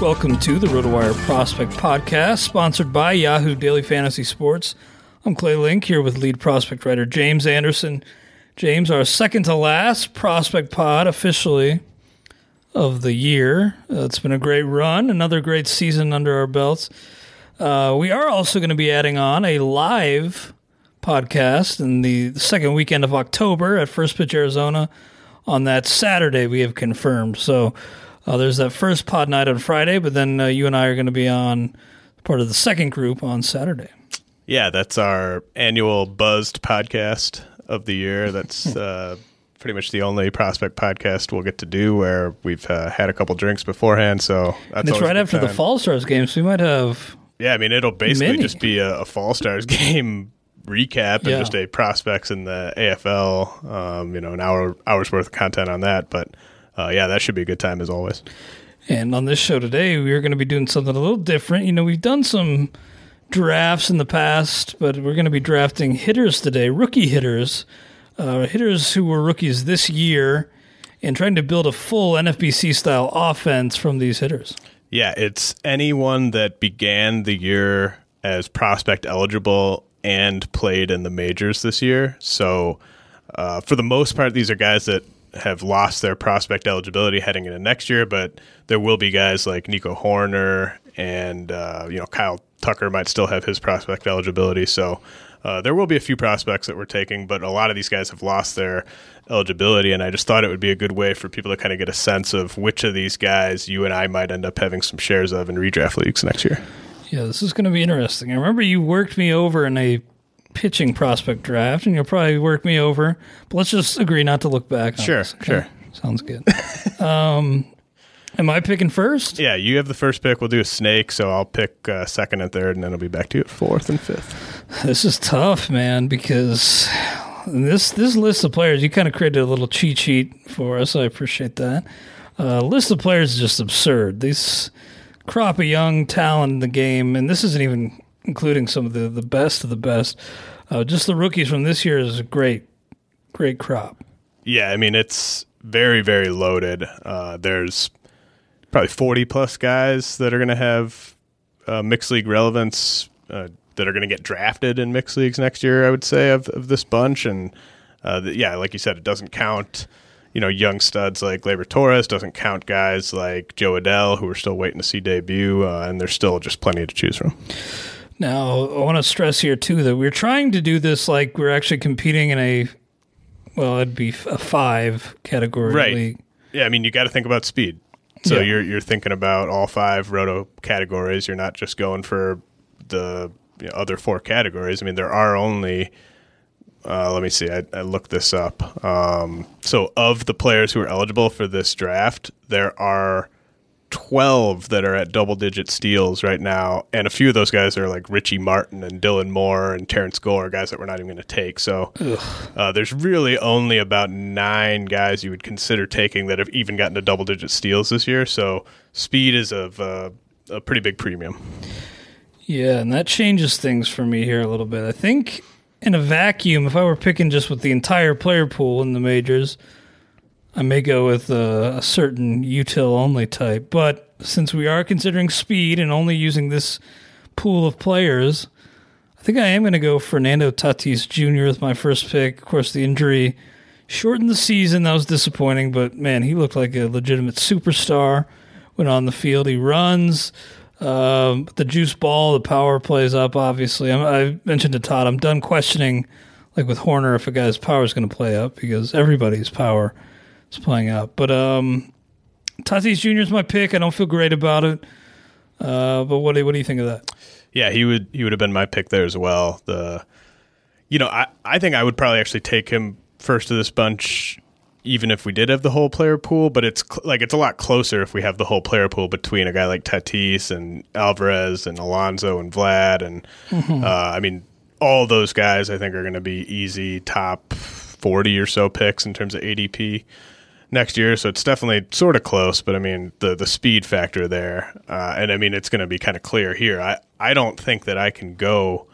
Welcome to the RotoWire Prospect Podcast, sponsored by Yahoo Daily Fantasy Sports. I'm Clay Link here with lead prospect writer James Anderson. James, our second to last prospect pod officially of the year. Uh, it's been a great run, another great season under our belts. Uh, we are also going to be adding on a live podcast in the second weekend of October at First Pitch Arizona on that Saturday, we have confirmed. So, uh, there's that first pod night on Friday, but then uh, you and I are going to be on part of the second group on Saturday. Yeah, that's our annual buzzed podcast of the year. That's uh, pretty much the only prospect podcast we'll get to do where we've uh, had a couple drinks beforehand. So it's right after time. the Fall Stars game, so we might have. Yeah, I mean, it'll basically many. just be a, a, Fall Stars game recap and yeah. just a prospects in the AFL. Um, you know, an hour hours worth of content on that, but uh, yeah, that should be a good time as always. And on this show today, we are going to be doing something a little different. You know, we've done some drafts in the past, but we're going to be drafting hitters today, rookie hitters, uh, hitters who were rookies this year, and trying to build a full NFBC style offense from these hitters. Yeah, it's anyone that began the year as prospect eligible and played in the majors this year. So, uh, for the most part, these are guys that have lost their prospect eligibility heading into next year, but there will be guys like Nico Hoerner and uh, you know Kyle Tucker might still have his prospect eligibility. So uh, there will be a few prospects that we're taking, but a lot of these guys have lost their eligibility, and I just thought it would be a good way for people to kind of get a sense of which of these guys you and I might end up having some shares of in redraft leagues next year. Yeah, this is going to be interesting. I remember you worked me over in a pitching prospect draft, and you'll probably work me over. But let's just agree not to look back. Sure, okay? sure. Sounds good. um, am I picking first? Yeah, you have the first pick. We'll do a snake, so I'll pick uh, second and third, and then it'll be back to you at fourth and fifth. This is tough, man, because this this list of players, you kind of created a little cheat sheet for us. I appreciate that. Uh, list of players is just absurd. These crop of young talent in the game, and this isn't even including some of the, the best of the best. Uh, just the rookies from this year is a great, great crop. Yeah, I mean it's very very loaded. Uh, there's probably 40 plus guys that are going to have uh, mixed league relevance uh, that are going to get drafted in mixed leagues next year. I would say of, of this bunch, and uh, the, yeah, like you said, it doesn't count. You know, young studs like Gleyber Torres doesn't count guys like Jo Adell who are still waiting to see debut, uh, and there's still just plenty to choose from. Now, I want to stress here too that we're trying to do this like we're actually competing in a well, it'd be a five category right. league. Yeah, I mean, you got to think about speed. So Yeah. you're you're thinking about all five roto categories. You're not just going for the you know, other four categories. I mean, there are only. Uh, let me see. I, I looked this up. Um, so, of the players who are eligible for this draft, there are twelve that are at double-digit steals right now, and a few of those guys are like Richie Martin and Dylan Moore and Terrence Gore, guys that we're not even going to take. So, uh, there's really only about nine guys you would consider taking that have even gotten to double digit steals this year. So speed is of uh, a pretty big premium. Yeah, and that changes things for me here a little bit. I think in a vacuum, if I were picking just with the entire player pool in the majors, I may go with a, a certain util only type. But since we are considering speed and only using this pool of players, I think I am going to go Fernando Tatis Jr. with my first pick. Of course, the injury shortened the season. That was disappointing, but man, he looked like a legitimate superstar when on the field. He runs. Um, the juice ball, the power plays up. Obviously, I'm, I mentioned to Todd, I'm done questioning, like with Hoerner, if a guy's power is going to play up because everybody's power is playing out. But um, Tatis Jr. is my pick. I don't feel great about it. Uh, but what do what do you think of that? Yeah, he would he would have been my pick there as well. The you know, I, I think I would probably actually take him first of this bunch even if we did have the whole player pool, but it's cl- like it's a lot closer if we have the whole player pool between a guy like Tatis and Alvarez and Alonso and Vlad and uh, I mean all those guys I think are going to be easy top 40 or so picks in terms of ADP next year. So it's definitely sort of close, but I mean the the speed factor there, uh, and I mean it's going to be kind of clear here. I I don't think that I can go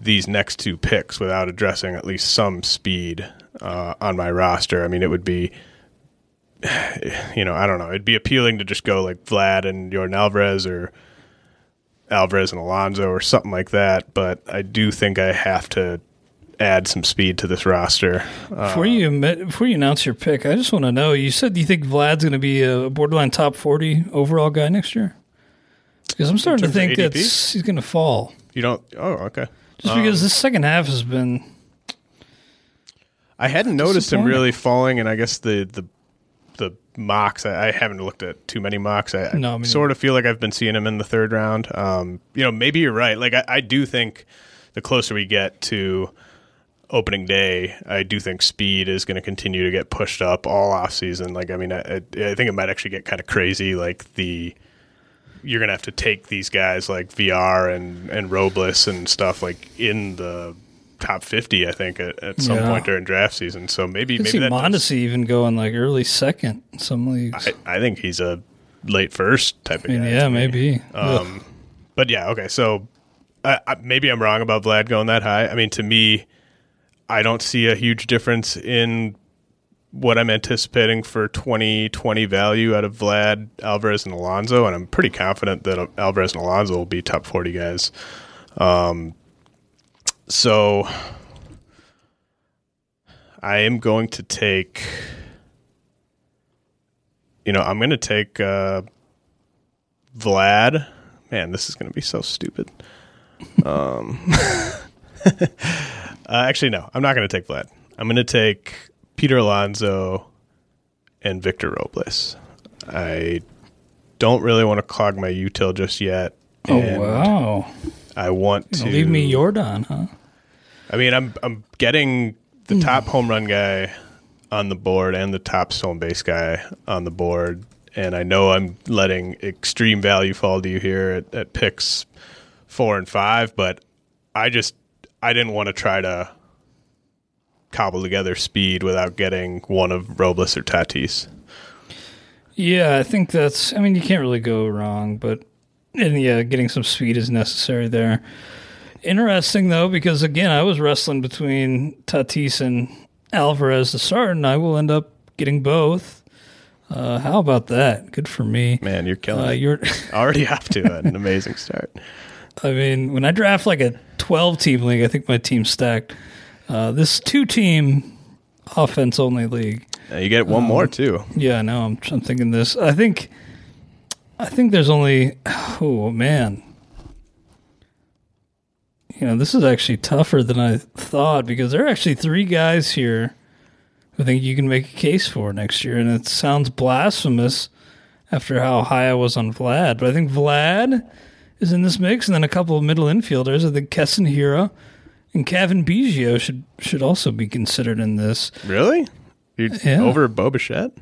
these next two picks without addressing at least some speed uh, on my roster. I mean it would be. You know, I don't know. It'd be appealing to just go like Vlad and Yordan Alvarez or Alvarez and Alonso or something like that. But I do think I have to add some speed to this roster. Uh, Before you admit- before you announce your pick, I just want to know. You said you think Vlad's going to be a borderline top forty overall guy next year. Because I'm starting to think that he's going to fall. you don't. Oh, okay. Just because this second half has been I hadn't noticed him really falling, and I guess the the the mocks. I, I haven't looked at too many mocks. I, No, I sort of feel like I've been seeing him in the third round. Um, you know, maybe you're right. Like I, I do think the closer we get to opening day, I do think speed is going to continue to get pushed up all off season. Like I mean, I, I think it might actually get kind of crazy. Like the you're gonna have to take these guys like VR and and Robles and stuff like in the top 50 I think at, at some Yeah. point during draft season so maybe I maybe see that does- Mondesi even going like early second in some leagues. I, I think he's a late first type of I mean, guy yeah, maybe. um, but yeah okay so maybe I'm wrong about Vlad going that high I mean to me I don't see a huge difference in what I'm anticipating for 2020 value out of Vlad, Alvarez, and Alonso, and I'm pretty confident that Alvarez and Alonso will be top 40 guys. Um, so I am going to take, you know, I'm going to take uh, Vlad. Man, this is going to be so stupid. Um, uh, actually, no, I'm not going to take Vlad. I'm going to take Peter Alonso and Victor Robles. I don't really want to clog my util just yet. oh wow! I want to Leave me Jordan, huh? I mean, I'm I'm getting the top home run guy on the board and the top stolen base guy on the board, and I know I'm letting extreme value fall to you here at, at picks four and five, but I just I didn't want to try to cobble together speed without getting one of Robles or Tatis. Yeah, I think that's. I mean, you can't really go wrong, but and yeah, getting some speed is necessary there. Interesting though, because again, I was wrestling between Tatis and Alvarez to start, and I will end up getting both. Uh, how about that? Good for me. Man, you're killing Uh, it. you're. Already have to an amazing start. I mean, when I draft like a 12 team league, I think my team's stacked. Uh, this two team offense only league. Uh, you get one more too. Yeah, I know. I'm, I'm thinking this. I think, I think there's only. Oh man, you know this is actually tougher than I thought because there are actually three guys here who I think you can make a case for next year, and it sounds blasphemous after how high I was on Vlad, but I think Vlad is in this mix, and then a couple of middle infielders. I think Keston Hiura and Cavan Biggio should should also be considered in this. Really? You're Yeah. over Bo Bichette?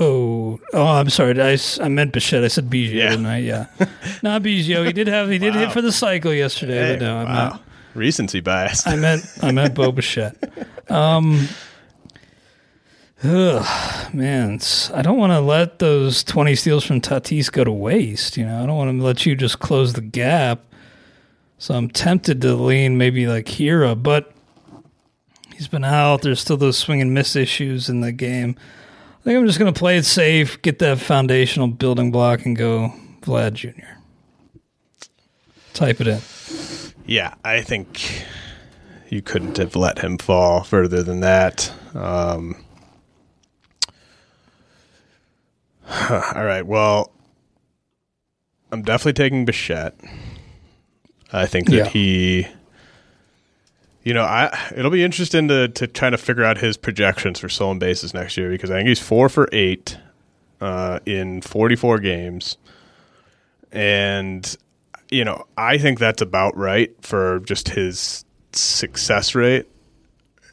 Oh, oh, I'm sorry. I, I meant Bichette. I said Biggio, Yeah. didn't I? Yeah, not Biggio. He did have he did hit for the cycle yesterday, Hey, but no, I wow. meant Recency bias. I meant I meant Bo Bichette. Um, ugh, man, I don't want to let those 20 steals from Tatis go to waste. You know, I don't want to let you just close the gap. So I'm tempted to lean maybe like Hiura, but he's been out. There's still those swing and miss issues in the game. I think I'm just going to play it safe, get that foundational building block, and go Vlad Jr. Type it in. Yeah, I think you couldn't have let him fall further than that. Um, all right, well, I'm definitely taking Bichette. I think that Yeah. he, you know, I it'll be interesting to to try to figure out his projections for stolen bases next year because I think he's four for eight uh, in 44 games, and you know, I think that's about right for just his success rate.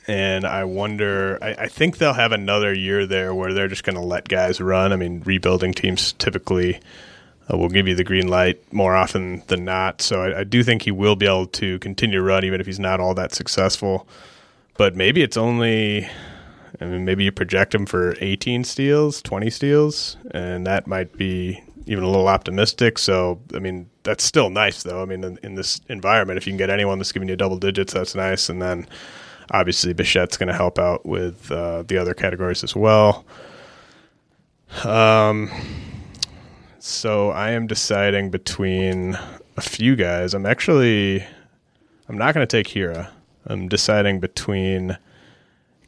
And I wonder, I, I think they'll have another year there where they're just going to let guys run. I mean, rebuilding teams typically uh, will give you the green light more often than not. So I, I do think he will be able to continue to run even if he's not all that successful. But maybe it's only, I mean, maybe you project him for 18 steals, 20 steals, and that might be even a little optimistic. So, I mean, that's still nice, though. I mean, in, in this environment, if you can get anyone that's giving you double digits, that's nice. And then obviously, Bichette's going to help out with uh, the other categories as well. Um, so I am deciding between a few guys. I'm actually, I'm not going to take Hiura. I'm deciding between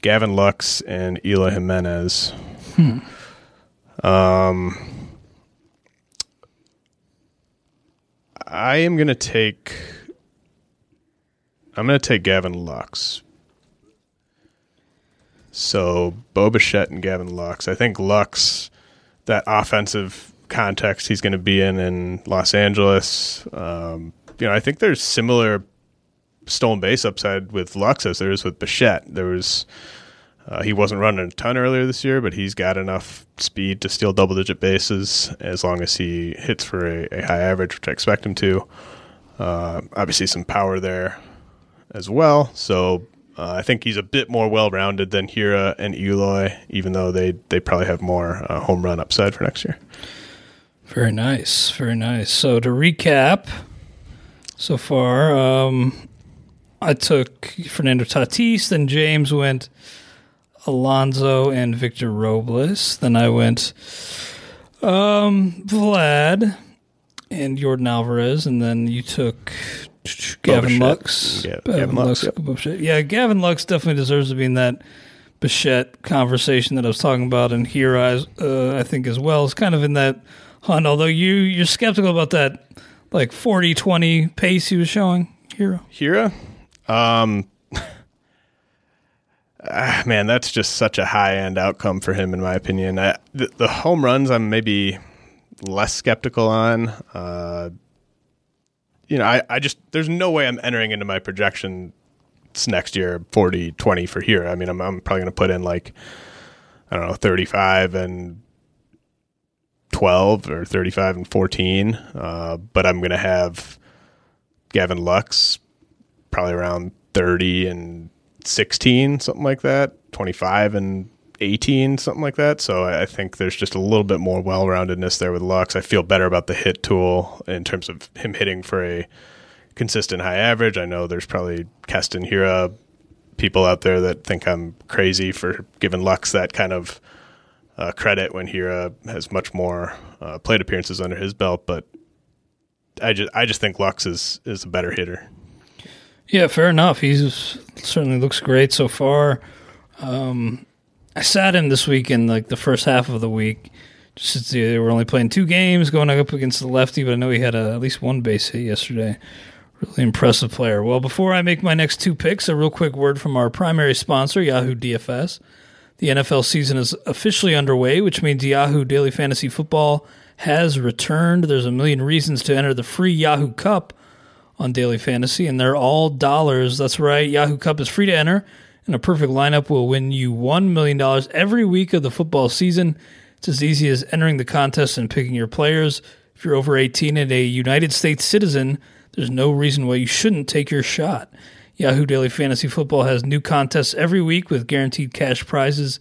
Gavin Lux and Eloy Jimenez. Um, I am going to take. I'm going to take Gavin Lux. So Bo Bichette and Gavin Lux. I think Lux, that offensive context he's going to be in in Los Angeles. Um, you know, I think there's similar stolen base upside with Lux as there is with Bichette. There was uh, he wasn't running a ton earlier this year, but he's got enough speed to steal double digit bases as long as he hits for a, a high average, which I expect him to. Uh, obviously, some power there as well. So uh, I think he's a bit more well rounded than Hiura and Eloy, even though they, they probably have more uh, home run upside for next year. Very nice, very nice. So to recap, so far, um, I took Fernando Tatis, then James went Alonso and Victor Robles, then I went um, Vlad and Yordan Alvarez, and then you took Gavin Lux. Yeah, Gavin Lux, yep. Yeah, Gavin Lux definitely deserves to be in that Bichette conversation that I was talking about, and here I, uh, I think as well is kind of in that hunt. Although you you're skeptical about that like 40-20 pace he was showing, Hero. Hiura, um, ah, man, that's just such a high end outcome for him, in my opinion. I, the, the home runs, I'm maybe less skeptical on. Uh, you know, I, I just there's no way I'm entering into my projection next year 40 20 for here. I mean, I'm I'm probably going to put in like I don't know 35 and 12 or 35 and 14, uh, but I'm going to have Gavin Lux probably around 30 and 16, something like that, 25 and 18, something like that. So I think there's just a little bit more well roundedness there with Lux. I feel better about the hit tool in terms of him hitting for a consistent high average. I know there's probably Keston Hiura people out there that think I'm crazy for giving Lux that kind of uh, credit when Hiura has much more uh, plate appearances under his belt, but I just I just think Lux is is a better hitter. Yeah, fair enough. He's certainly looks great so far. Um, I sat him this week in like the first half of the week. Just they were only playing two games, going up against the lefty, but I know he had a, at least one base hit yesterday. Really impressive player. Well, before I make my next two picks, a real quick word from our primary sponsor, Yahoo DFS. The NFL season is officially underway, which means Yahoo Daily Fantasy Football has returned. There's a million reasons to enter the free Yahoo Cup on Daily Fantasy, and they're all dollars. That's right. Yahoo Cup is free to enter, and a perfect lineup will win you $1 million every week of the football season. It's as easy as entering the contest and picking your players. If you're over 18 and a United States citizen, there's no reason why you shouldn't take your shot. Yahoo Daily Fantasy Football has new contests every week with guaranteed cash prizes.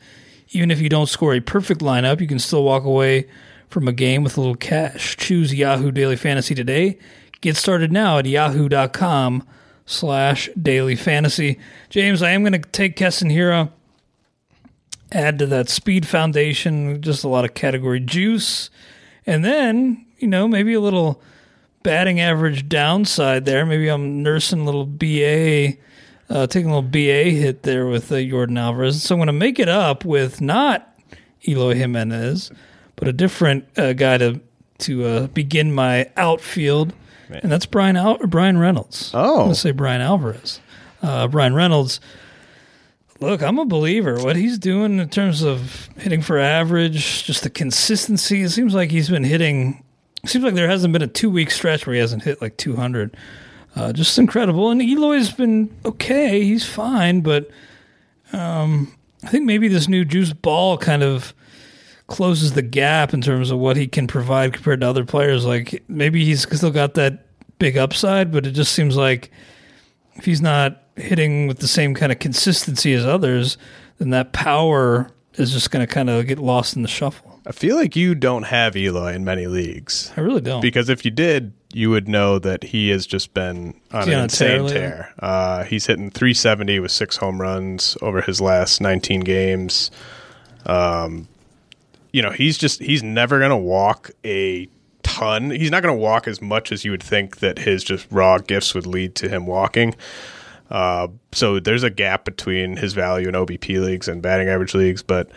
Even if you don't score a perfect lineup, you can still walk away from a game with a little cash. Choose Yahoo Daily Fantasy today. Get started now at yahoo.com slash daily fantasy. James, I am going to take Keston Hiura, add to that speed foundation, just a lot of category juice, and then, you know, maybe a little – batting average downside there. Maybe I'm nursing a little BA, uh, taking a little BA hit there with uh, Yordan Alvarez. So I'm going to make it up with not Eloy Jimenez, but a different uh, guy to to uh, begin my outfield, Man. and that's Brian Al- Bryan Reynolds. Oh, I'm going to say Brian Alvarez. Uh, Bryan Reynolds. Look, I'm a believer. What he's doing in terms of hitting for average, just the consistency. It seems like he's been hitting seems like there hasn't been a two week stretch where he hasn't hit like 200. Uh, just incredible. And Eloy's been okay. He's fine, but um, I think maybe this new juice ball kind of closes the gap in terms of what he can provide compared to other players. Like maybe he's still got that big upside, but it just seems like if he's not hitting with the same kind of consistency as others, then that power is just going to kind of get lost in the shuffle. I feel like you don't have Eloy in many leagues. I really don't. Because if you did, you would know that he has just been on an insane tear. Uh, he's hitting 370 with six home runs over his last 19 games. Um, you know, he's just he's never going to walk a ton. He's not going to walk as much as you would think that his just raw gifts would lead to him walking. Uh, so there's a gap between his value in OBP leagues and batting average leagues, but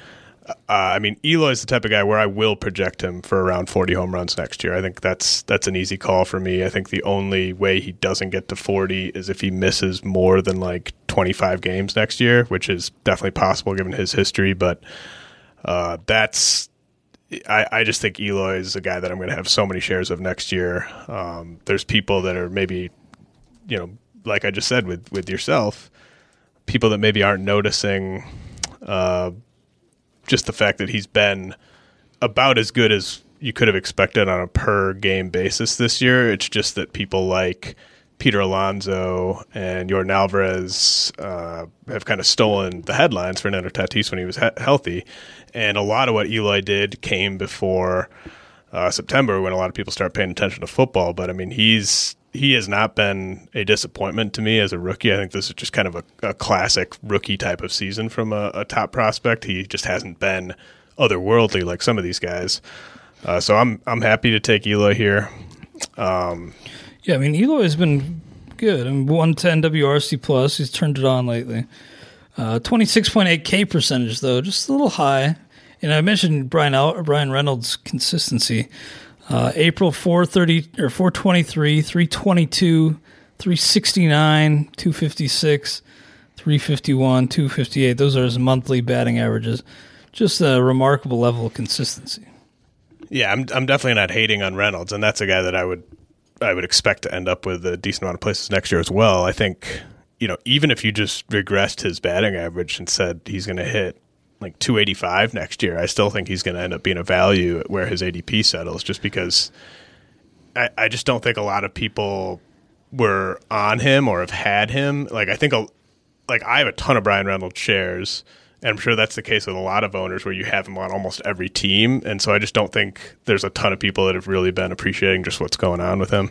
uh, I mean, Eloy is the type of guy where I will project him for around 40 home runs next year. I think that's that's an easy call for me. I think the only way he doesn't get to 40 is if he misses more than like 25 games next year, which is definitely possible given his history. But uh, that's I, I just think Eloy is a guy that I'm going to have so many shares of next year. Um, there's people that are maybe, you know, like I just said with with yourself, people that maybe aren't noticing. Uh, just the fact that he's been about as good as you could have expected on a per game basis this year. It's just that people like Peter Alonso and Yordan Alvarez uh, have kind of stolen the headlines for Fernando Tatis when he was he- healthy. And a lot of what Eloy did came before uh, September when a lot of people start paying attention to football. But I mean, he's he has not been a disappointment to me as a rookie. I think this is just kind of a, a classic rookie type of season from a, a, top prospect. He just hasn't been otherworldly like some of these guys. Uh, so I'm I'm happy to take Eloy here. Um, yeah, I mean Eloy has been good. I mean, 110 WRC plus. He's turned it on lately. Uh, 26.8 K percentage though, just a little high. And I mentioned Brian Al- Bryan Reynolds' consistency. Uh, April 430 or 423, 322, 369, 256, 351, 258. Those are his monthly batting averages. Just a remarkable level of consistency. Yeah, I'm I'm definitely not hating on Reynolds, and that's a guy that I would I would expect to end up with a decent amount of places next year as well. I think you know even if you just regressed his batting average and said he's going to hit like 285 next year, I still think he's going to end up being a value where his ADP settles just because I, I just don't think a lot of people were on him or have had him. Like I think, a, like I have a ton of Bryan Reynolds shares, and I'm sure that's the case with a lot of owners where you have him on almost every team. And so I just don't think there's a ton of people that have really been appreciating just what's going on with him.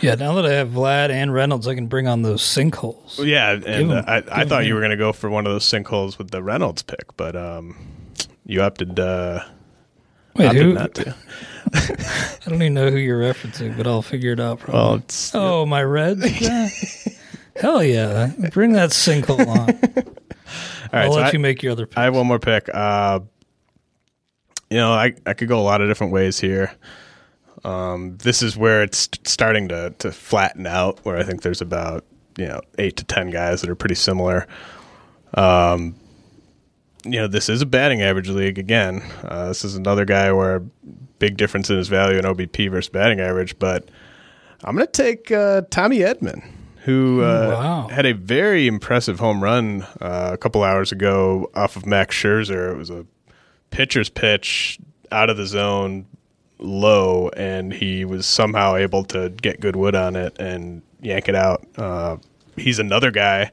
Yeah, now that I have Vlad and Reynolds, I can bring on those sinkholes. Yeah, and him- uh, I, I thought him- you were going to go for one of those sinkholes with the Reynolds pick, but um, you opted. Uh, Wait, opted who? not to. I don't even know who you're referencing, but I'll figure it out probably. Well, oh, my Reds? Hell yeah. Bring that sinkhole on. All right. I'll so let I- you make your other picks. I have one more pick. Uh, you know, I, I could go a lot of different ways here. Um, this is where it's starting to, to flatten out, where I think there's about, you know, eight to 10 guys that are pretty similar. Um, you know, this is a batting average league again. Uh, this is another guy where big difference in his value in OBP versus batting average, but I'm going to take uh, Tommy Edman, who uh, Wow. had a very impressive home run uh, a couple hours ago off of Max Scherzer. It was a pitcher's pitch out of the zone, low, and he was somehow able to get good wood on it and yank it out. Uh, he's another guy.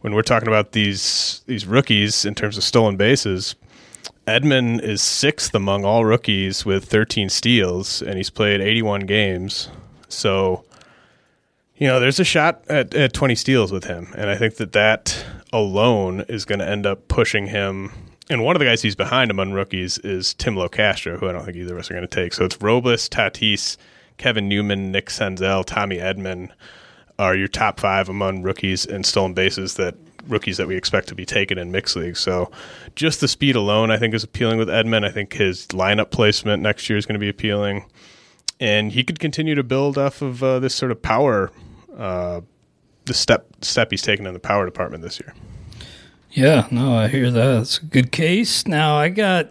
When we're talking about these these rookies in terms of stolen bases, Edman is sixth among all rookies with 13 steals, and he's played 81 games. So, you know, there's a shot at, at 20 steals with him, and I think that that alone is going to end up pushing him. And one of the guys he's behind among rookies is Tim Locastro, who I don't think either of us are going to take. So it's Robles, Tatis, Kevin Newman, Nick Senzel, Tommy Edman are your top five among rookies and stolen bases that rookies that we expect to be taken in mixed leagues. So just the speed alone, I think, is appealing with Edman. I think his lineup placement next year is going to be appealing, and he could continue to build off of uh, this sort of power, uh, the step step he's taken in the power department this year. Yeah, no, I hear that. It's a good case. Now I got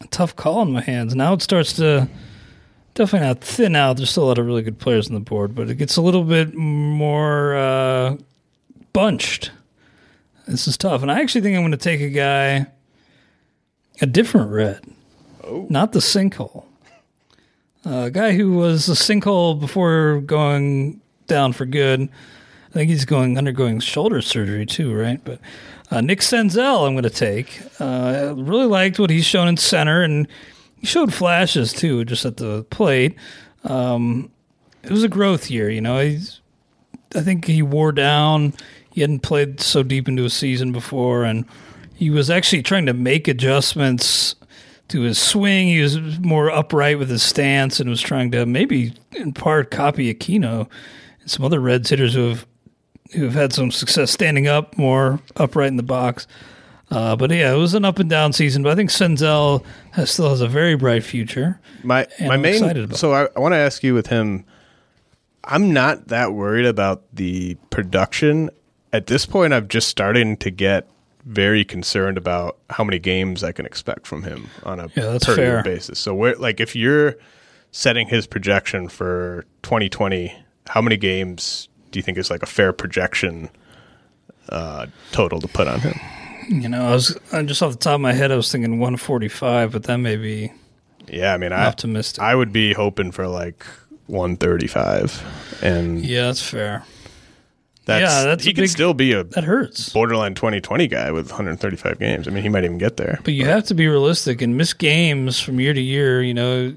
a tough call in my hands. Now it starts to definitely not thin out. There's still a lot of really good players on the board, but it gets a little bit more uh, bunched. This is tough, and I actually think I'm going to take a guy, a different red, not the sinkhole. a guy who was a sinkhole before going down for good. I think he's going undergoing shoulder surgery too, right? But uh, Nick Senzel, I'm going to take. Uh, really liked what he's shown in center, and he showed flashes too, just at the plate. Um, it was a growth year, you know. He's, I think he wore down. He hadn't played so deep into a season before, and he was actually trying to make adjustments to his swing. He was more upright with his stance and was trying to maybe in part copy Aquino and some other Reds hitters who have who have had some success standing up more upright in the box. Uh, but yeah, it was an up and down season. But I think Senzel has, still has a very bright future. My my I'm main. about So I, I want to ask you with him. I'm not that worried about the production at this point. I'm just starting to get very concerned about how many games I can expect from him on a Yeah, per year basis. So where like if you're setting his projection for 2020, how many games do you think is like a fair projection uh, total to put on him? You know, I was just off the top of my head, I was thinking 145, but that may be Yeah, I mean, I optimistic. I would be hoping for like 135, and yeah, that's fair. that's, yeah, that's he could big- still be a That hurts. borderline 2020 guy with 135 games. I mean, he might even get there. But you have to be realistic and miss games from year to year. You know,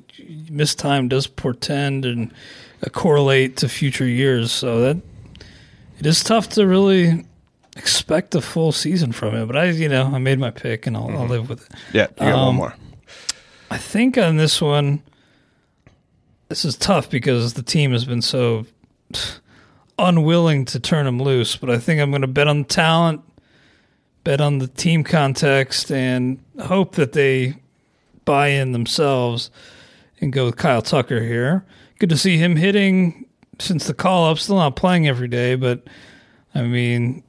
missed time does portend and correlate to future years. So that it is tough to really expect a full season from him. But I, you know, I made my pick and I'll, I'll live with it. Yeah, you got one Um, more. I think on this one, this is tough because the team has been so unwilling to turn him loose. But I think I'm going to bet on the talent, bet on the team context, and hope that they buy in themselves and go with Kyle Tucker here. Good to see him hitting since the call up. Still not playing every day, but I mean,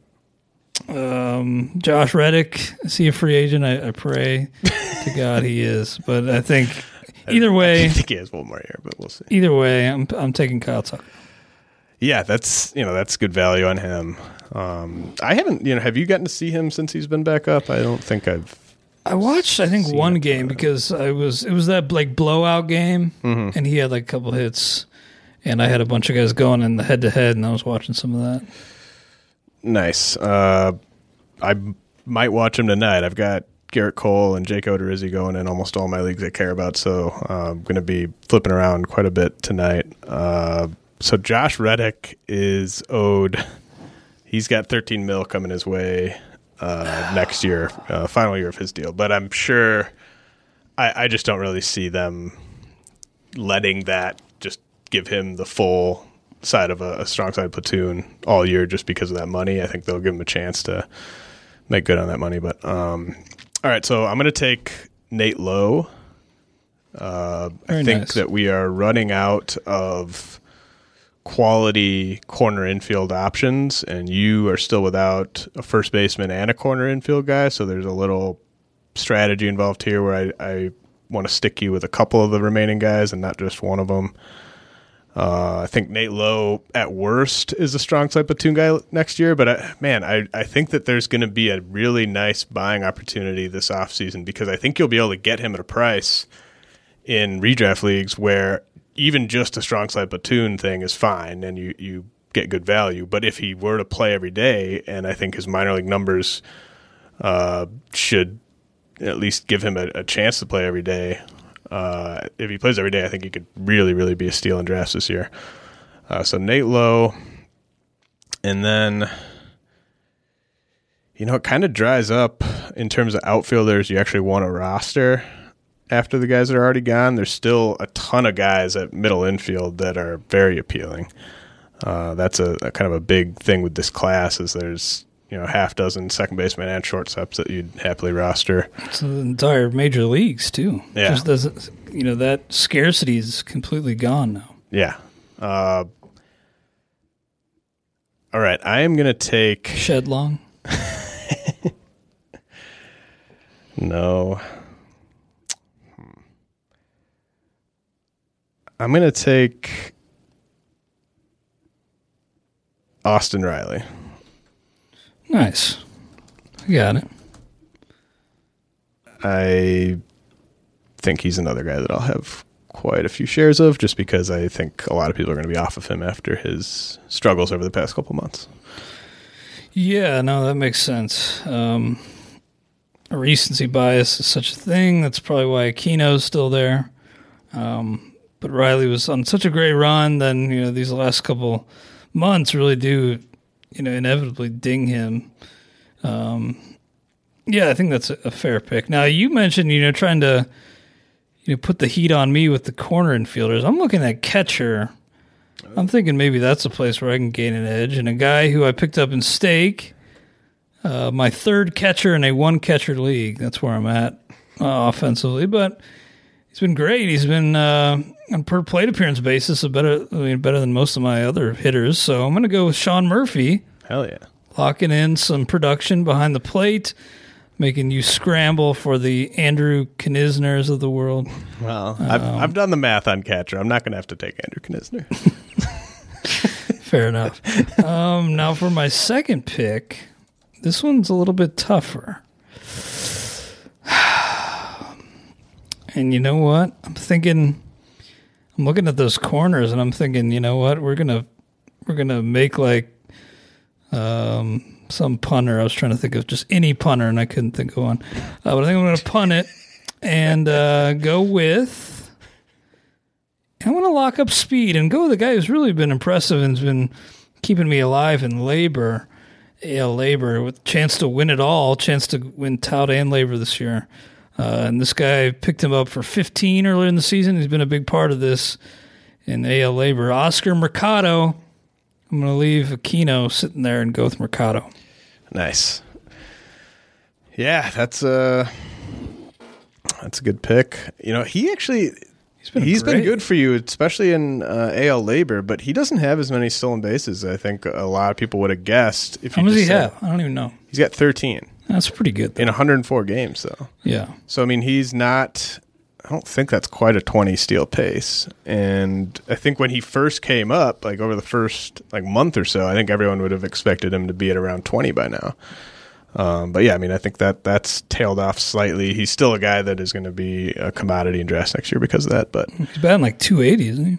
um, Josh Reddick, is he a free agent? I, I pray to God he is. But I think either I way, think he has one more year, but we'll see. either way, I'm I'm taking Kyle Tucker. Yeah, that's you know that's good value on him. Um, I haven't you know have you gotten to see him since he's been back up? I don't think I've. I watched, I think, one game because I was it was that like blowout game, and he had like a couple hits, and I had a bunch of guys going in the head to head, and I was watching some of that. Nice. Uh, I might watch him tonight. I've got Gerrit Cole and Jake Odorizzi going in almost all my leagues I care about, so uh, I'm going to be flipping around quite a bit tonight. Uh, so Josh Reddick is owed. He's got 13 mil coming his way uh, next year, uh, final year of his deal. But I'm sure I, I just don't really see them letting that just give him the full side of a, a strong side platoon all year just because of that money. I think they'll give him a chance to make good on that money. But um, all right, so I'm going to take Nate Lowe. Uh, I think nice. that we are running out of quality corner infield options, and you are still without a first baseman and a corner infield guy. So there's a little strategy involved here where I, I want to stick you with a couple of the remaining guys and not just one of them. Uh, I think Nate Lowe at worst is a strong side platoon guy next year, but I, man, I, I think that there's going to be a really nice buying opportunity this offseason because I think you'll be able to get him at a price in redraft leagues where even just a strong side platoon thing is fine and you, you get good value. But if he were to play every day, and I think his minor league numbers uh, should at least give him a, a chance to play every day. Uh, if he plays every day, I think he could really, really be a steal in drafts this year. Uh, so Nate Lowe, and then you know it kind of dries up in terms of outfielders you actually want to roster after the guys that are already gone. There's still a ton of guys at middle infield that are very appealing. Uh, that's a, a kind of a big thing with this class is there's you know half dozen second basemen and shortstops that you'd happily roster. It's the entire major leagues too. Yeah. Just doesn't you know that scarcity is completely gone now. Yeah. Uh, all right. I am going to take. Shed long. No. I'm going to take Austin Riley. Nice. I got it. I think he's another guy that I'll have quite a few shares of just because I think a lot of people are going to be off of him after his struggles over the past couple months. Yeah, no, that makes sense. Um, recency bias is such a thing. That's probably why Aquino's still there. Um, but Riley was on such a great run. Then you know these last couple months really do, you know, inevitably ding him. Um, yeah, I think that's a, fair pick. Now you mentioned you know trying to you know put the heat on me with the corner infielders. I'm looking at catcher. I'm thinking maybe that's a place where I can gain an edge. And a guy who I picked up in stake, uh, my third catcher in a one catcher league. That's where I'm at uh, offensively. But he's been great. He's been uh, on per plate appearance basis a better, I mean, better than most of my other hitters. So I'm going to go with Sean Murphy, Hell yeah. locking in some production behind the plate, making you scramble for the Andrew Knizners of the world. Well, I've, I've done the math on catcher. I'm not going to have to take Andrew Knizner. Fair enough. Um, now for my second pick, this one's a little bit tougher. And you know what? I'm thinking I'm looking at those corners and I'm thinking, you know what? We're to we're to make like um some punter. I was trying to think of just any punter and I couldn't think of one. Uh, but I think I'm to punt it and uh, go with I want to lock up speed and go with the guy who's really been impressive and's been keeping me alive in LABR, AL LABR, with chance to win it all, chance to win tout and LABR this year. Uh, and this guy picked him up for 15 earlier in the season. He's been a big part of this in AL LABR. Oscar Mercado. I'm going to leave Aquino sitting there and go with Mercado. nice. Yeah, that's a that's a good pick. You know, he actually He's been he's been good for you, especially in uh, AL LABR. But he doesn't have as many stolen bases. I think a lot of people would have guessed. If How you does he said- have? I don't even know. He's got 13 That's pretty good. Though. in 104 games, though. Yeah. So I mean, he's not. I don't think that's quite a 20 steal pace. And I think when he first came up, like over the first like month or so, I think everyone would have expected him to be at around 20 by now. Um, but yeah, I mean, I think that that's tailed off slightly. He's still a guy that is going to be a commodity in drafts next year because of that. But He's batting like 280, isn't he?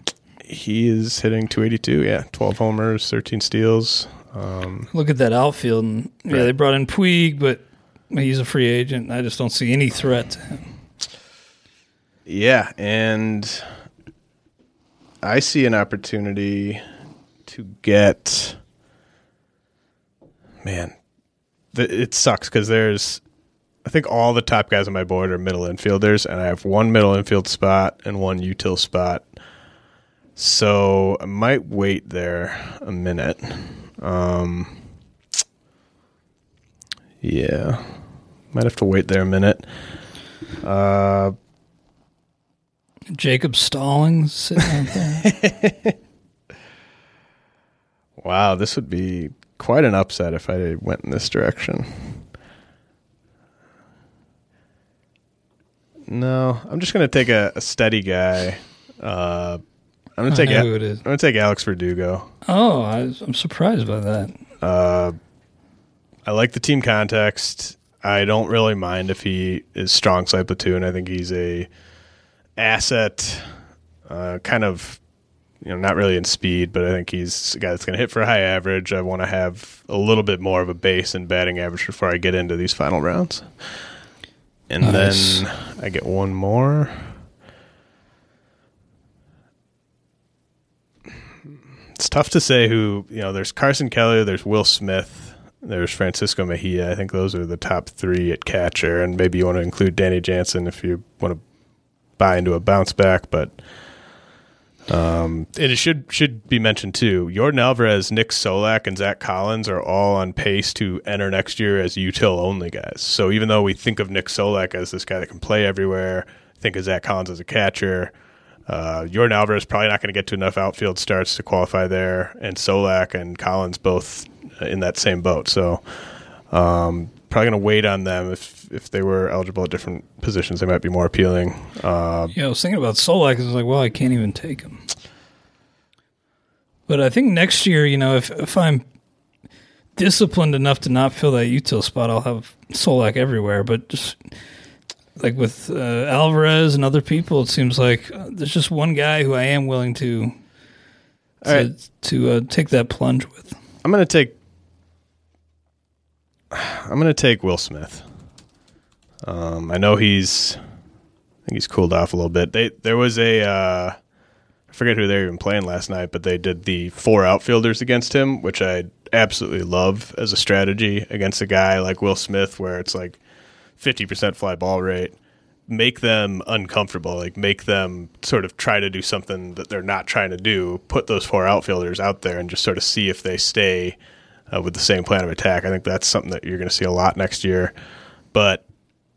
he is hitting 282. Yeah, 12 homers, 13 steals. Um, Look at that outfield. And, yeah, Right. they brought in Puig, but he's a free agent. I just don't see any threat to him. yeah, and I see an opportunity to get. Man, the, it sucks because there's. I think all the top guys on my board are middle infielders, and I have one middle infield spot and one util spot. So I might wait there a minute. Um, yeah, might have to wait there a minute. Uh, Jacob Stallings sitting out there. wow, this would be quite an upset if I went in this direction. No, I'm just going to take a, a steady guy. Uh, I'm going I to take Al- who it is. I'm to take Alex Verdugo. oh, I, I'm surprised by that. Uh, I like the team context. I don't really mind if he is strong side platoon. I think he's a asset, uh, kind of, you know, not really in speed, but I think he's a guy that's going to hit for a high average. I want to have a little bit more of a base and batting average before I get into these final rounds. And Nice. then I get one more. It's tough to say who, you know, there's Carson Kelly, there's Will Smith, there's Francisco Mejia. I think those are the top three at catcher. And maybe you want to include Danny Jansen if you want to buy into a bounce back. But um, and it should should be mentioned too. Yordan Alvarez, Nick Solak, and Zach Collins are all on pace to enter next year as util only guys. So even though we think of Nick Solak as this guy that can play everywhere, think of Zach Collins as a catcher. Uh, Yordan Alvarez probably not going to get to enough outfield starts to qualify there, and Solak and Collins both in that same boat. So um, probably going to wait on them if if they were eligible at different positions, they might be more appealing. Uh, Yeah, I was thinking about Solak. I was like, well, I can't even take him. But I think next year, you know, if if I'm disciplined enough to not fill that util spot, I'll have Solak everywhere. But just like with uh, Alvarez and other people, it seems like uh, there's just one guy who I am willing to to, right. to uh, take that plunge with. I'm going to take. I'm to take Will Smith. Um, I know he's. I think he's cooled off a little bit. They there was a. Uh, I forget who they were even playing last night, but they did the four outfielders against him, which I absolutely love as a strategy against a guy like Will Smith, where it's like 50% fly ball rate. Make them uncomfortable, like make them sort of try to do something that they're not trying to do. Put those four outfielders out there and just sort of see if they stay uh, with the same plan of attack. I think that's something that you're going to see a lot next year. But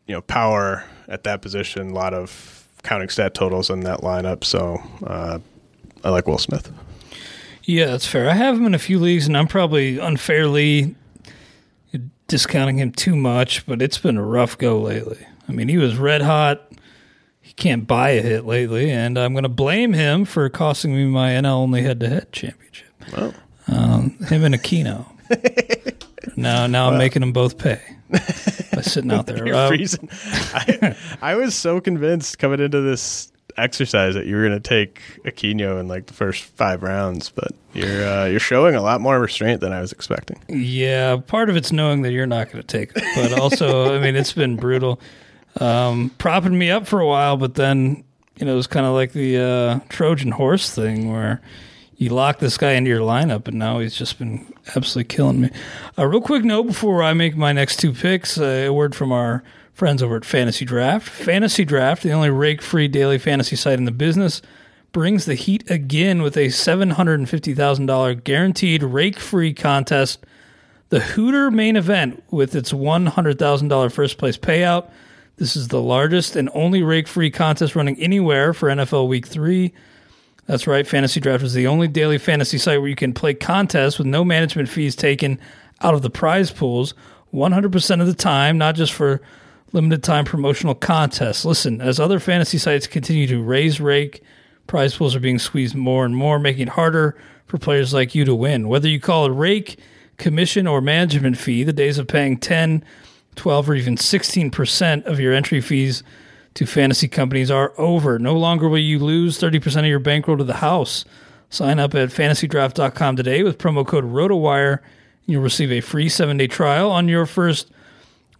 you know, power at that position, a lot of counting stat totals in that lineup. So uh, I like Will Smith. Yeah, that's fair. I have him in a few leagues, and I'm probably unfairly discounting him too much, but it's been a rough go lately. I mean, he was red hot. He can't buy a hit lately, and I'm going to blame him for costing me my NL only head to head championship. Well. Um, him and Aquino. now, now I'm making them both pay by sitting out there. Uh, freezing. I, I was so convinced coming into this exercise that you were going to take Aquino in like the first five rounds, but you're uh, you're showing a lot more restraint than I was expecting. Yeah, part of it's knowing that you're not going to take it, but also, I mean, it's been brutal, um, propping me up for a while, but then you know it was kind of like the uh, Trojan horse thing where you lock this guy into your lineup, and now he's just been absolutely killing me. A real quick note before I make my next two picks: uh, a word from our friends over at Fantasy Draft. Fantasy Draft, the only rake-free daily fantasy site in the business brings the heat again with a $750,000 guaranteed rake free contest. The Hooter main event with its $100,000 first place payout. This is the largest and only rake free contest running anywhere for NFL Week 3. That's right, Fantasy Draft is the only daily fantasy site where you can play contests with no management fees taken out of the prize pools 100% of the time, not just for limited time promotional contests. Listen, as other fantasy sites continue to raise rake, prize pools are being squeezed more and more, making it harder for players like you to win. Whether you call it rake, commission, or management fee, the days of paying 10, 12, or even 16% of your entry fees to fantasy companies are over. No longer will you lose 30% of your bankroll to the house. Sign up at fantasydraft.com today with promo code ROTOWIRE. And you'll receive a free seven day trial on your first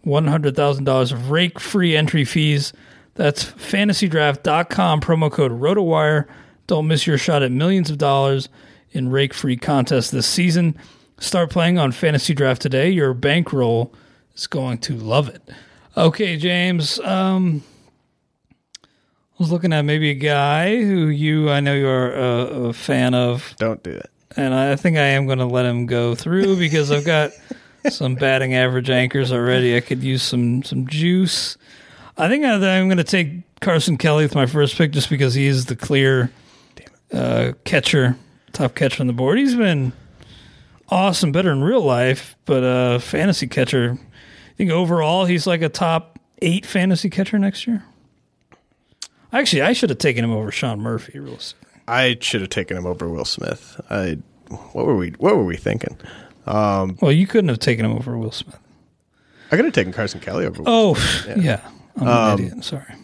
$100,000 of rake free entry fees. That's fantasydraft.com, promo code ROTOWIRE. Don't miss your shot at millions of dollars in rake free contests this season. Start playing on Fantasy Draft today. Your bankroll is going to love it. Okay, James. Um, I was looking at maybe a guy who you, I know you're a, a fan of, Don't do it. and I think I am going to let him go through because I've got some batting average anchors already. I could use some some juice. I think I, I'm going to take Carson Kelly with my first pick just because he is the clear uh, catcher, top catcher on the board. He's been awesome, better in real life, but uh, fantasy catcher. I think overall he's like a top eight fantasy catcher next year. Actually, I should have taken him over Sean Murphy. Real I should have taken him over Will Smith. I what were we what were we thinking? Well, you couldn't have taken him over Will Smith. I could have taken Carson Kelly over. Will Oh, yeah. I'm an idiot. Sorry.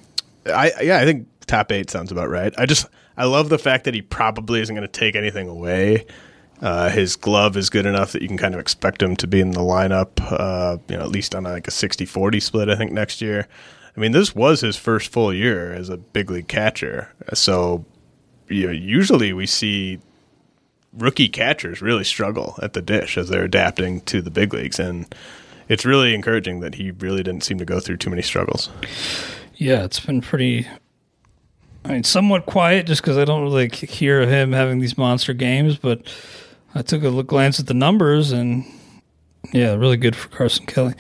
I yeah, I think top eight sounds about right. I just I love the fact that he probably isn't going to take anything away. Uh, his glove is good enough that you can kind of expect him to be in the lineup, uh, you know, at least on like a 60-40 split. I think next year. I mean, this was his first full year as a big league catcher, so you know, usually we see rookie catchers really struggle at the dish as they're adapting to the big leagues, and it's really encouraging that he really didn't seem to go through too many struggles. Yeah, it's been pretty. I mean, somewhat quiet just because I don't really hear of him having these monster games. But I took a look, glance at the numbers, and yeah, really good for Carson Kelly.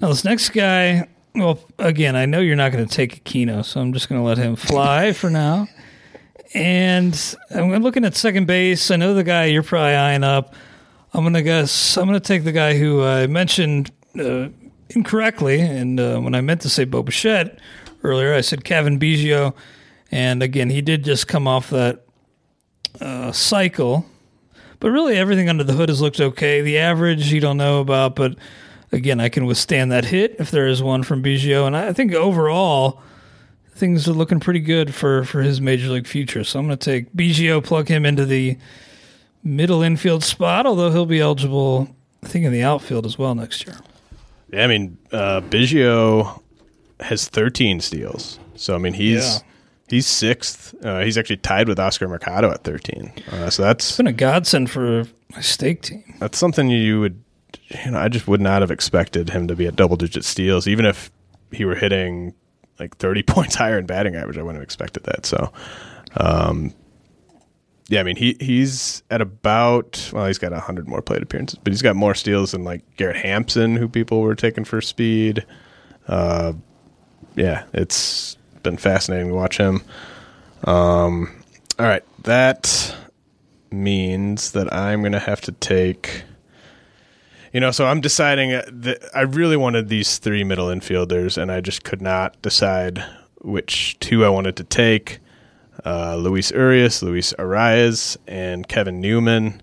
Now this next guy, well, again, I know you're not going to take Aquino, so I'm just going to let him fly for now. And I'm looking at second base. I know the guy you're probably eyeing up. I'm going to guess. I'm going to take the guy who I mentioned uh, incorrectly, and uh, when I meant to say Bo Bichette earlier, I said Cavan Biggio, and again, he did just come off that uh, cycle. But really, everything under the hood has looked okay. The average you don't know about, but again, I can withstand that hit if there is one from Biggio, and I think overall things are looking pretty good for for his major league future. So I'm going to take Biggio, plug him into the middle infield spot, although he'll be eligible, I think, in the outfield as well next year. Yeah, I mean, uh, Biggio has 13 steals. So I mean, he's Yeah. he's sixth. Uh, he's actually tied with Oscar Mercado at 13. Uh, so that's It's been a godsend for my stake team. that's something you would, you know, I just would not have expected him to be at double digit steals, even if he were hitting like 30 points higher in batting average. I wouldn't have expected that. So, um, yeah, I mean, he he's at about well, he's got hundred more plate appearances, but he's got more steals than like Garrett Hampson, who people were taking for speed. Uh, yeah, it's been fascinating to watch him. Um, all right, that means that I'm to have to take. You know, so I'm deciding uh, that I really wanted these three middle infielders, and I just could not decide which two I wanted to take. Uh, Luis Urias, Luis Arraez, and Kevin Newman.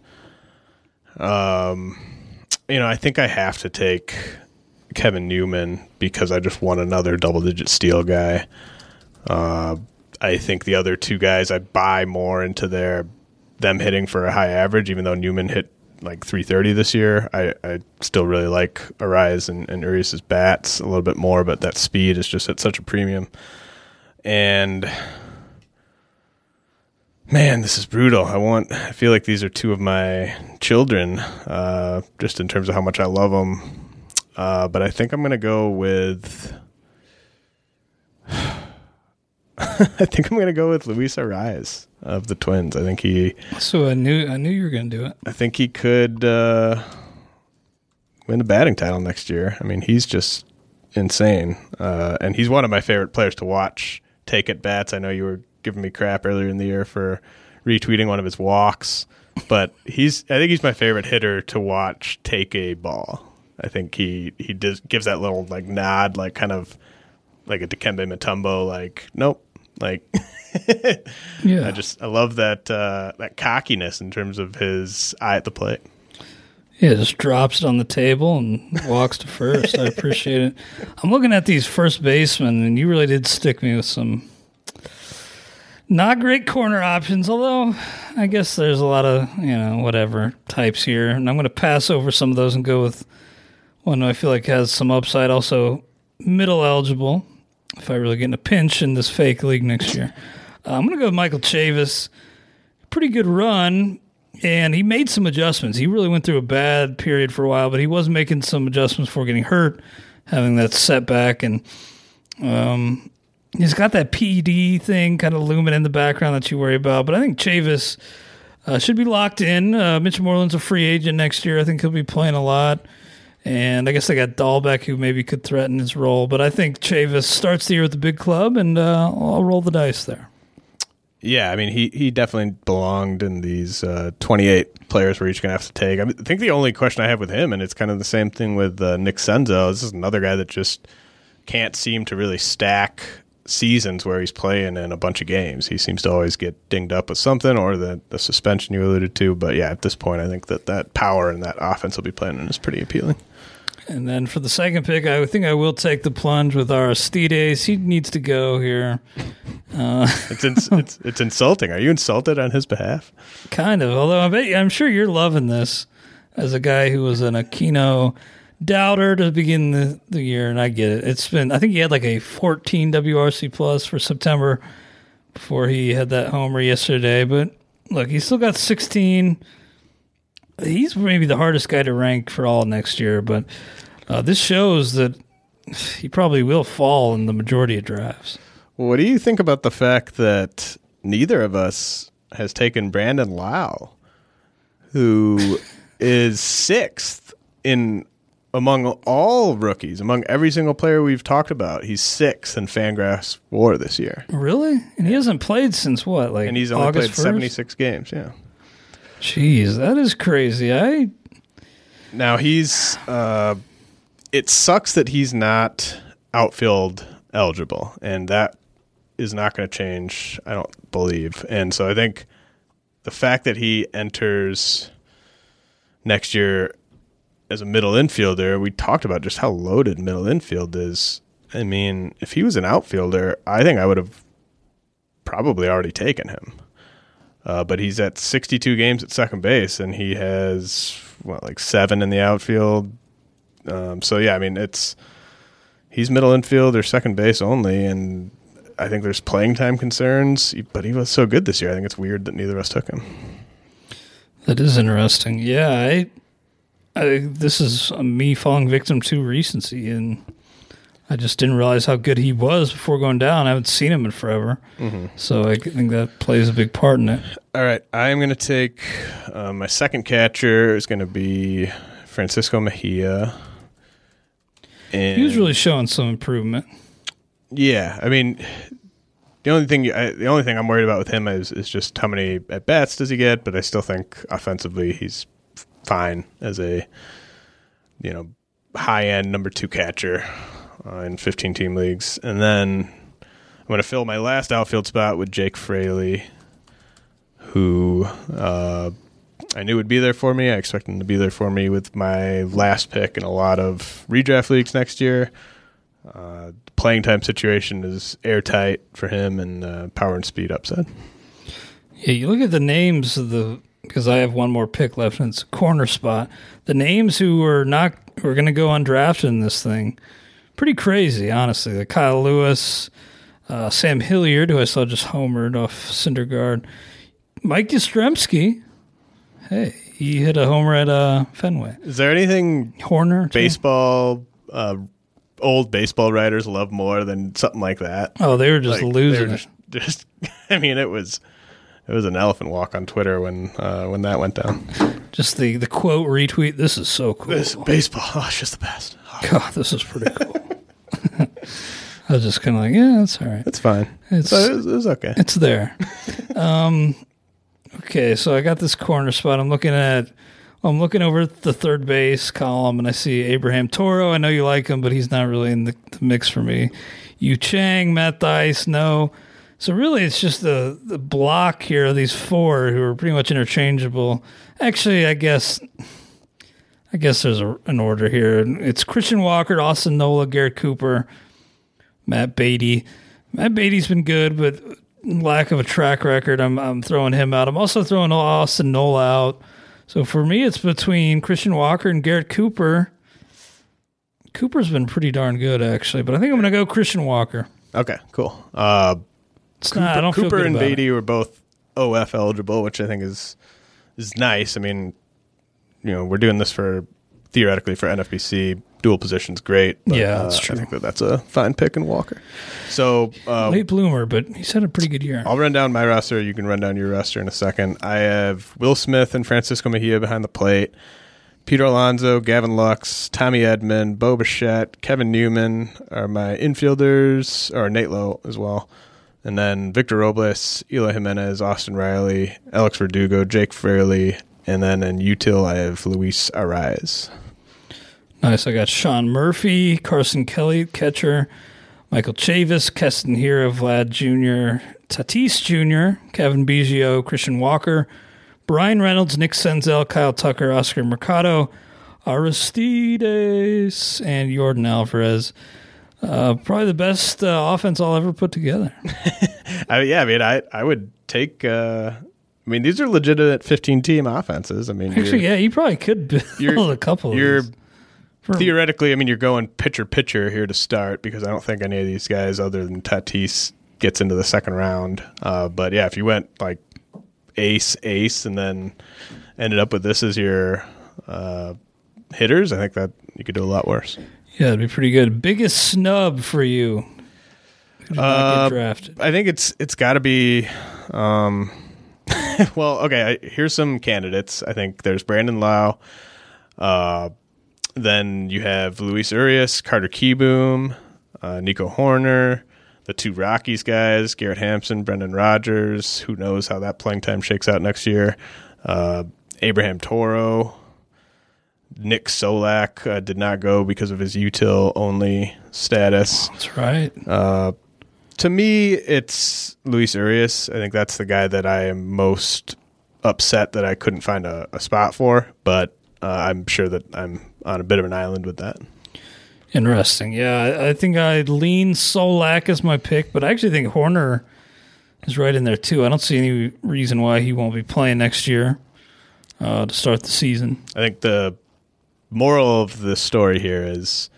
Um, you know, I think I have to take Kevin Newman because I just want another double-digit steal guy. Uh, I think the other two guys I buy more into their them hitting for a high average, even though Newman hit like 330 this year. I, I still really like Arraez and, and Urias's bats a little bit more, but that speed is just at such a premium. And man, this is brutal. I want. I feel like these are two of my children, uh, just in terms of how much I love them. Uh, but I think I'm gonna go with. I think I'm gonna go with Luis Arraez of the Twins. I think he. So I knew I knew you were going to do it. I think he could uh, win the batting title next year. I mean, he's just insane, uh, and he's one of my favorite players to watch take at bats. I know you were giving me crap earlier in the year for retweeting one of his walks, but he's. I think he's my favorite hitter to watch take a ball. I think he he does gives that little like nod, like kind of like a Dikembe Mutombo, like nope, like. Yeah. I just I love that uh, that cockiness in terms of his eye at the plate. Yeah, just drops it on the table and walks to first. I appreciate it. I'm looking at these first basemen, and you really did stick me with some Not great corner options, although I guess there's a lot of, you know, whatever types here. And I'm going to pass over some of those and go with one I feel like has some upside. Also, middle eligible if I really get in a pinch in this fake league next year. Uh, I'm going to go with Michael Chavis. Pretty good run, and he made some adjustments. He really went through a bad period for a while, but he was making some adjustments before getting hurt, having that setback, and um, he's got that PED thing kind of looming in the background that you worry about. But I think Chavis uh, should be locked in. Uh, Mitch Moreland's a free agent next year. I think he'll be playing a lot. And I guess they got Dalbec, who maybe could threaten his role. But I think Chavis starts the year with the big club, and uh, I'll roll the dice there. Yeah, I mean, he, he definitely belonged in these uh, 28 players we're each going to have to take. I, mean, I think the only question I have with him, and it's kind of the same thing with uh, Nick Senzel, this is another guy that just can't seem to really stack seasons where he's playing in a bunch of games. He seems to always get dinged up with something or the, the suspension you alluded to. But yeah, at this point, I think that that power and that offense will be playing in is pretty appealing. And then for the second pick, I think I will take the plunge with Aristides. He needs to go here. Uh, it's, ins- it's it's insulting. Are you insulted on his behalf? Kind of. Although I bet I'm sure you're loving this as a guy who was an Aquino doubter to begin the, the year, and I get it. It's been I think he had like a 14 WRC plus for September before he had that homer yesterday. But look, he's still got 16 he's maybe the hardest guy to rank for all next year, but uh, this shows that he probably will fall in the majority of drafts. what do you think about the fact that neither of us has taken Brandon Lowe, who is sixth in among all rookies, among every single player we've talked about? He's sixth in Fangraphs WAR this year. Really? And he hasn't played since what? Like and he's only August played 76 games. Yeah. Jeez, that is crazy. I now he's. Uh, it sucks that he's not outfield eligible, and that is not going to change. I don't believe, and so I think the fact that he enters next year as a middle infielder, we talked about just how loaded middle infield is. I mean, if he was an outfielder, I think I would have probably already taken him. Uh, but he's at 62 games at second base, and he has what like seven in the outfield. Um, so yeah, I mean it's he's middle infield or second base only, and I think there's playing time concerns. But he was so good this year. I think it's weird that neither of us took him. That is interesting. Yeah, I, I this is me falling victim to recency, and I just didn't realize how good he was before going down. I haven't seen him in forever, mm-hmm. so I think that plays a big part in it. All right, I'm going to take uh, my second catcher is going to be Francisco Mejia. And he was really showing some improvement. Yeah, I mean, the only thing I, the only thing I'm worried about with him is is just how many at bats does he get. But I still think offensively he's fine as a you know high end number two catcher uh, in 15 team leagues. And then I'm going to fill my last outfield spot with Jake Fraley, who uh, I knew would be there for me. I expect him to be there for me with my last pick in a lot of redraft leagues next year. Uh, playing time situation is airtight for him, and uh, power and speed upside. Yeah, you look at the names of the because I have one more pick left, and it's a corner spot. The names who are not who are going to go undrafted in this thing pretty crazy, honestly. The Kyle Lewis, uh, Sam Hilliard, who I saw just homered off Syndergaard, Mike Yastrzemski. Hey, he hit a homer at uh, Fenway. Is there anything Horner baseball? Uh, old baseball writers love more than something like that. Oh, they were just like, losing were just, just, I mean, it was it was an elephant walk on Twitter when uh, when that went down. Just the the quote retweet. This is so cool. This baseball. Oh, it's just the best. Oh. God, this is pretty cool. I was just kind of like, yeah, that's all right. It's fine. It's it was, it was okay. It's there. um, okay, so I got this corner spot. I'm looking at. I'm looking over at the third base column and I see Abraham Toro. I know you like him, but he's not really in the, the mix for me. Yu Chang, Matt Thaiss, no. So really, it's just the the block here of these four who are pretty much interchangeable. Actually, I guess I guess there's a, an order here. It's Christian Walker, Austin Nola, Garrett Cooper, Matt Beatty. Matt Beatty's been good, but lack of a track record, I'm I'm throwing him out. I'm also throwing Austin Nola out. So for me, it's between Christian Walker and Garrett Cooper. Cooper's been pretty darn good actually, but I think I'm going to go Christian Walker. Okay, cool. Uh, Cooper, don't Cooper and about it. Beatty were both OF eligible, which I think is is nice. I mean, you know, we're doing this for theoretically for NFBC dual positions, great. But, Yeah, that's uh, true. I think that that's a fine pick in Walker. So uh, Late bloomer, but he's had a pretty good year. I'll run down my roster. You can run down your roster in a second. I have Will Smith and Francisco Mejia behind the plate. Peter Alonso, Gavin Lux, Tommy Edman, Bo Bichette, Kevin Newman are my infielders, or Nate Lowe as well. And then Victor Robles, Eloy Jimenez, Austin Riley, Alex Verdugo, Jake Fraley, and then in util I have Luis Arraez. Nice. I got Sean Murphy, Carson Kelly, catcher, Michael Chavis, Keston Hiura, Vlad Jr., Tatis Jr., Cavan Biggio, Christian Walker, Bryan Reynolds, Nick Senzel, Kyle Tucker, Oscar Mercado, Aristides, and Yordan Alvarez. Uh, probably the best uh, offense I'll ever put together. I, yeah, I mean, I, I would take. Uh, I mean, these are legitimate 15 team offenses. I mean, Actually, yeah, you probably could build a couple you're. Theoretically, I mean, you're going pitcher pitcher here to start because I don't think any of these guys, other than Tatis, gets into the second round. Uh, but yeah, if you went like ace ace and then ended up with this as your uh, hitters, I think that you could do a lot worse. Yeah, it'd be pretty good. Biggest snub for you? Uh, drafted? I think it's it's got to be. Um, well, okay. I, here's some candidates. I think there's Brandon Lowe. Uh, then you have Luis Urias, Carter Kieboom, uh, Nico Hoerner, the two Rockies guys, Garrett Hampson, Brendan Rodgers. Who knows how that playing time shakes out next year? Uh, Abraham Toro, Nick Solak uh, did not go because of his util only status That's right. to me, it's Luis Urias. I think that's the guy that I am most upset that I couldn't find a, a spot for. But uh, I'm sure that I'm on a bit of an island with that. Interesting. Yeah, I, I think I'd lean Solak as my pick, but I actually think Hoerner is right in there too. I don't see any reason why he won't be playing next year uh, to start the season. I think the moral of the story here is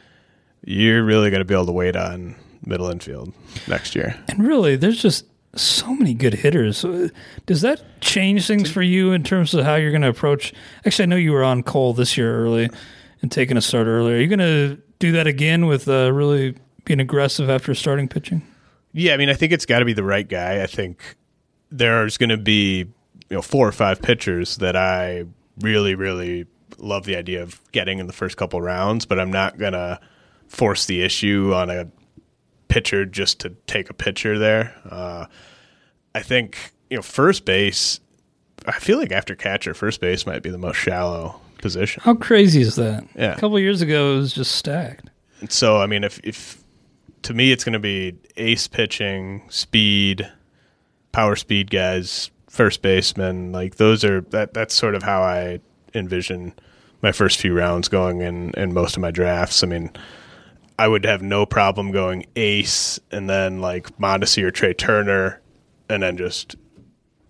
you're really going to be able to wait on middle infield next year. And really, there's just so many good hitters. Uh, Does that change things for you in terms of how you're going to approach? Actually, I know you were on Cole this year early and taking a start earlier. Are you going to do that again with uh, really being aggressive after starting pitching? Yeah, I mean, I think it's got to be the right guy. I think there's going to be you know four or five pitchers that I really, really love the idea of getting in the first couple rounds, but I'm not going to force the issue on a pitcher just to take a pitcher there. Uh, I think you know first base. I feel like after catcher, first base might be the most shallow position. How crazy is that? Yeah. A couple years ago, it was just stacked. And so, I mean, if, if to me, it's going to be ace pitching, speed, power speed guys, first baseman. Like those are that. That's sort of how I envision my first few rounds going in in most of my drafts. I mean, I would have no problem going ace and then like Mondesi or Trea Turner, and then just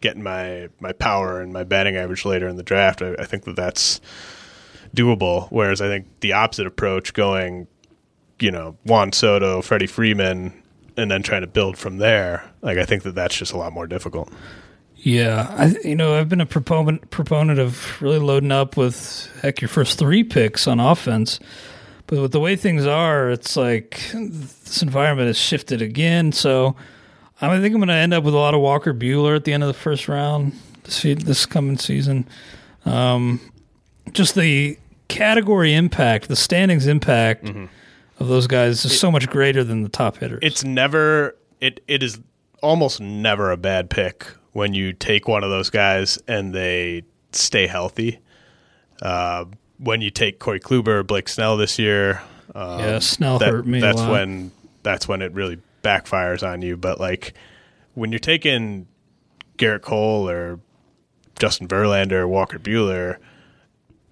getting my my power and my batting average later in the draft. I, I think that that's doable. Whereas I think the opposite approach, going, you know, Juan Soto, Freddie Freeman, and then trying to build from there, like I think that that's just a lot more difficult. Yeah, I, you know, I've been a proponent proponent of really loading up with heck your first three picks on offense, but with the way things are, it's like this environment has shifted again. So I think I'm going to end up with a lot of Walker Buehler at the end of the first round this this coming season. Um, just the category impact, the standings impact of those guys is so much greater than the top hitters. It's never it it is almost never a bad pick when you take one of those guys and they stay healthy. Uh, when you take Corey Kluber, Blake Snell this year, um, Yeah, Snell that- hurt me a That's when that's when it really backfires on you. But like when you're taking Gerrit Cole or Justin Verlander or Walker Buehler,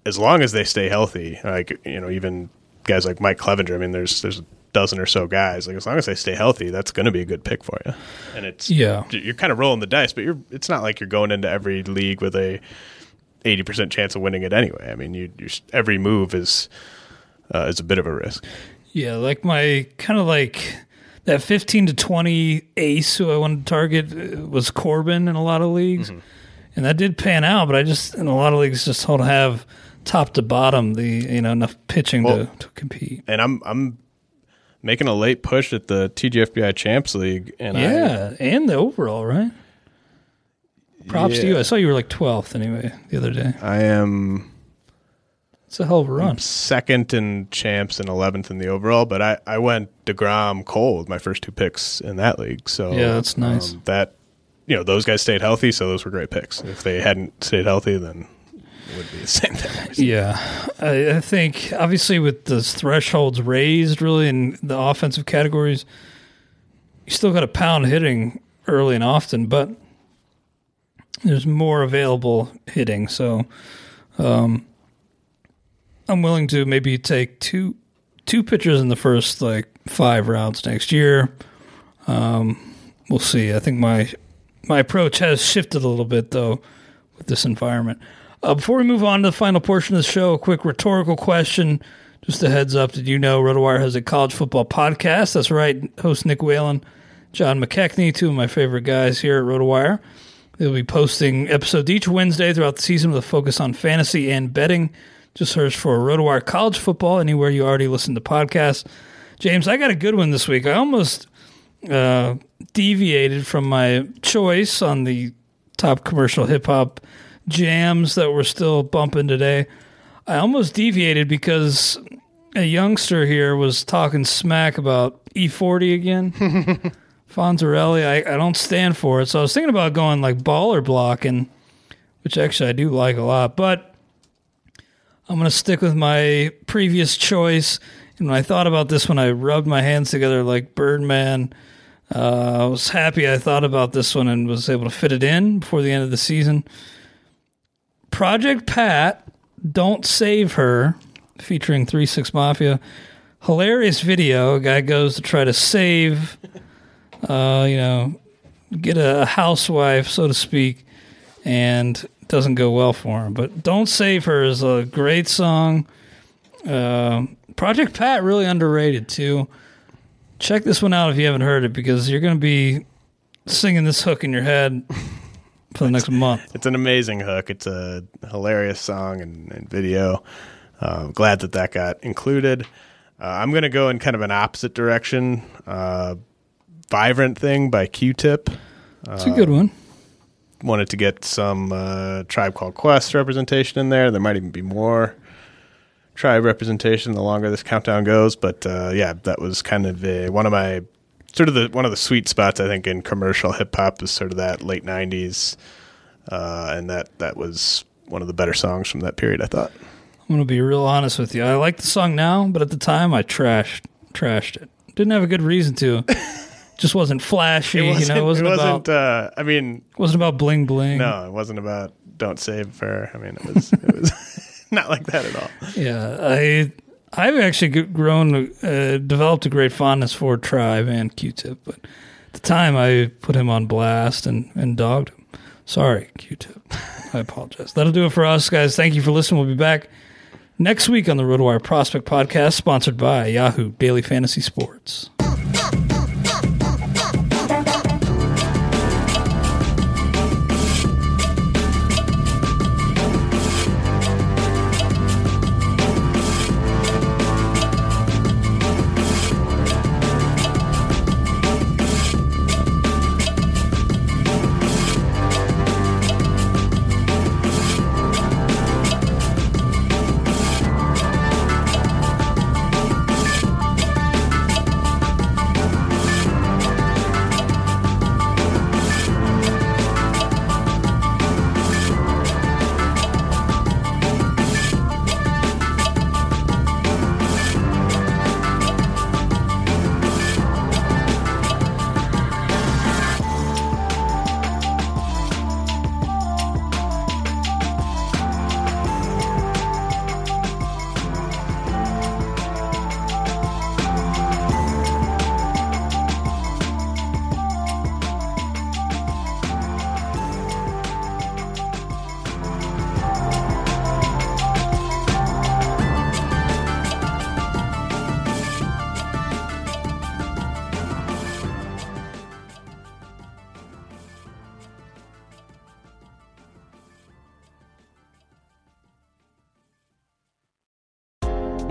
as long as they stay healthy, like you know, even guys like Mike Clevinger. I mean, there's there's dozen or so guys. Like as long as they stay healthy, that's going to be a good pick for you. And it's Yeah. you're kind of rolling the dice, but you're it's not like you're going into every league with a eighty percent chance of winning it anyway. I mean, you you every move is uh, is a bit of a risk. Yeah, like my kind of like that 15 to 20 ace who I wanted to target uh, was Corbin in a lot of leagues. And that did pan out, but I just, in a lot of leagues, just don't have top to bottom the, you know, enough pitching Well- to, to compete. And I'm I'm making a late push at the TGFBI Champs League, and I, Yeah, and the overall, right? Props to you. I saw you were like 12th anyway the other day. I am It's a hell of a run. second in champs and 11th in the overall, but I, I went DeGrom Cole with my first two picks in that league. So Yeah, that's nice. um, that, you know, those guys stayed healthy, so those were great picks. If they hadn't stayed healthy, then would be the same thing. Yeah, I, I think obviously with the thresholds raised, really in the offensive categories, you still got a pound hitting early and often, but there's more available hitting. So, um, I'm willing to maybe take two two pitchers in the first like five rounds next year. Um, we'll see. I think my my approach has shifted a little bit though with this environment. Uh, before we move on to the final portion of the show, a quick rhetorical question. Just a heads up: Did you know RotoWire has a college football podcast? That's right. Host Nick Whalen, John McKechnie, two of my favorite guys here at RotoWire. They'll be posting episodes each Wednesday throughout the season with a focus on fantasy and betting. Just search for RotoWire College Football anywhere you already listen to podcasts. James, I got a good one this week. I almost uh, deviated from my choice on the top commercial hip hop jams that we're still bumping today. I almost deviated because a youngster here was talking smack about E40 again. Fonzarelli, I, I don't stand for it. So I was thinking about going like baller blocking, which actually I do like a lot. But I'm going to stick with my previous choice. And when I thought about this one, I rubbed my hands together like Birdman. Uh, I was happy I thought about this one and was able to fit it in before the end of the season. Project Pat, Don't Save Her, featuring 3 6 Mafia. Hilarious video. A guy goes to try to save, uh, you know, get a housewife, so to speak, and doesn't go well for him. But Don't Save Her is a great song. Uh, Project Pat, really underrated, too. Check this one out if you haven't heard it because you're going to be singing this hook in your head for the next month. It's an amazing hook. It's a hilarious song and, and video. Uh, glad that that got included. Uh, I'm going to go in kind of an opposite direction. Uh, Vibrant Thing by Q-Tip. It's a good one. Wanted to get some uh, Tribe Called Quest representation in there. There might even be more tribe representation the longer this countdown goes. But uh, yeah, that was kind of a, one of my sort of the one of the sweet spots I think in commercial hip hop is sort of that late '90s, uh, and that that was one of the better songs from that period. I thought. I'm gonna be real honest with you. I like the song now, but at the time I trashed trashed it. Didn't have a good reason to. Just wasn't flashy. you know, it wasn't, it wasn't about uh, I mean, wasn't about bling bling. no, it wasn't about "Don't Save Her." I mean, it was it was not like that at all. Yeah, I I've actually grown uh, developed a great fondness for Tribe and Q-Tip, but at the time I put him on blast and and dogged him. Sorry, Q-Tip. I apologize. That'll do it for us, guys. Thank you for listening. We'll be back next week on the RotoWire Prospect Podcast, sponsored by Yahoo Daily Fantasy Sports.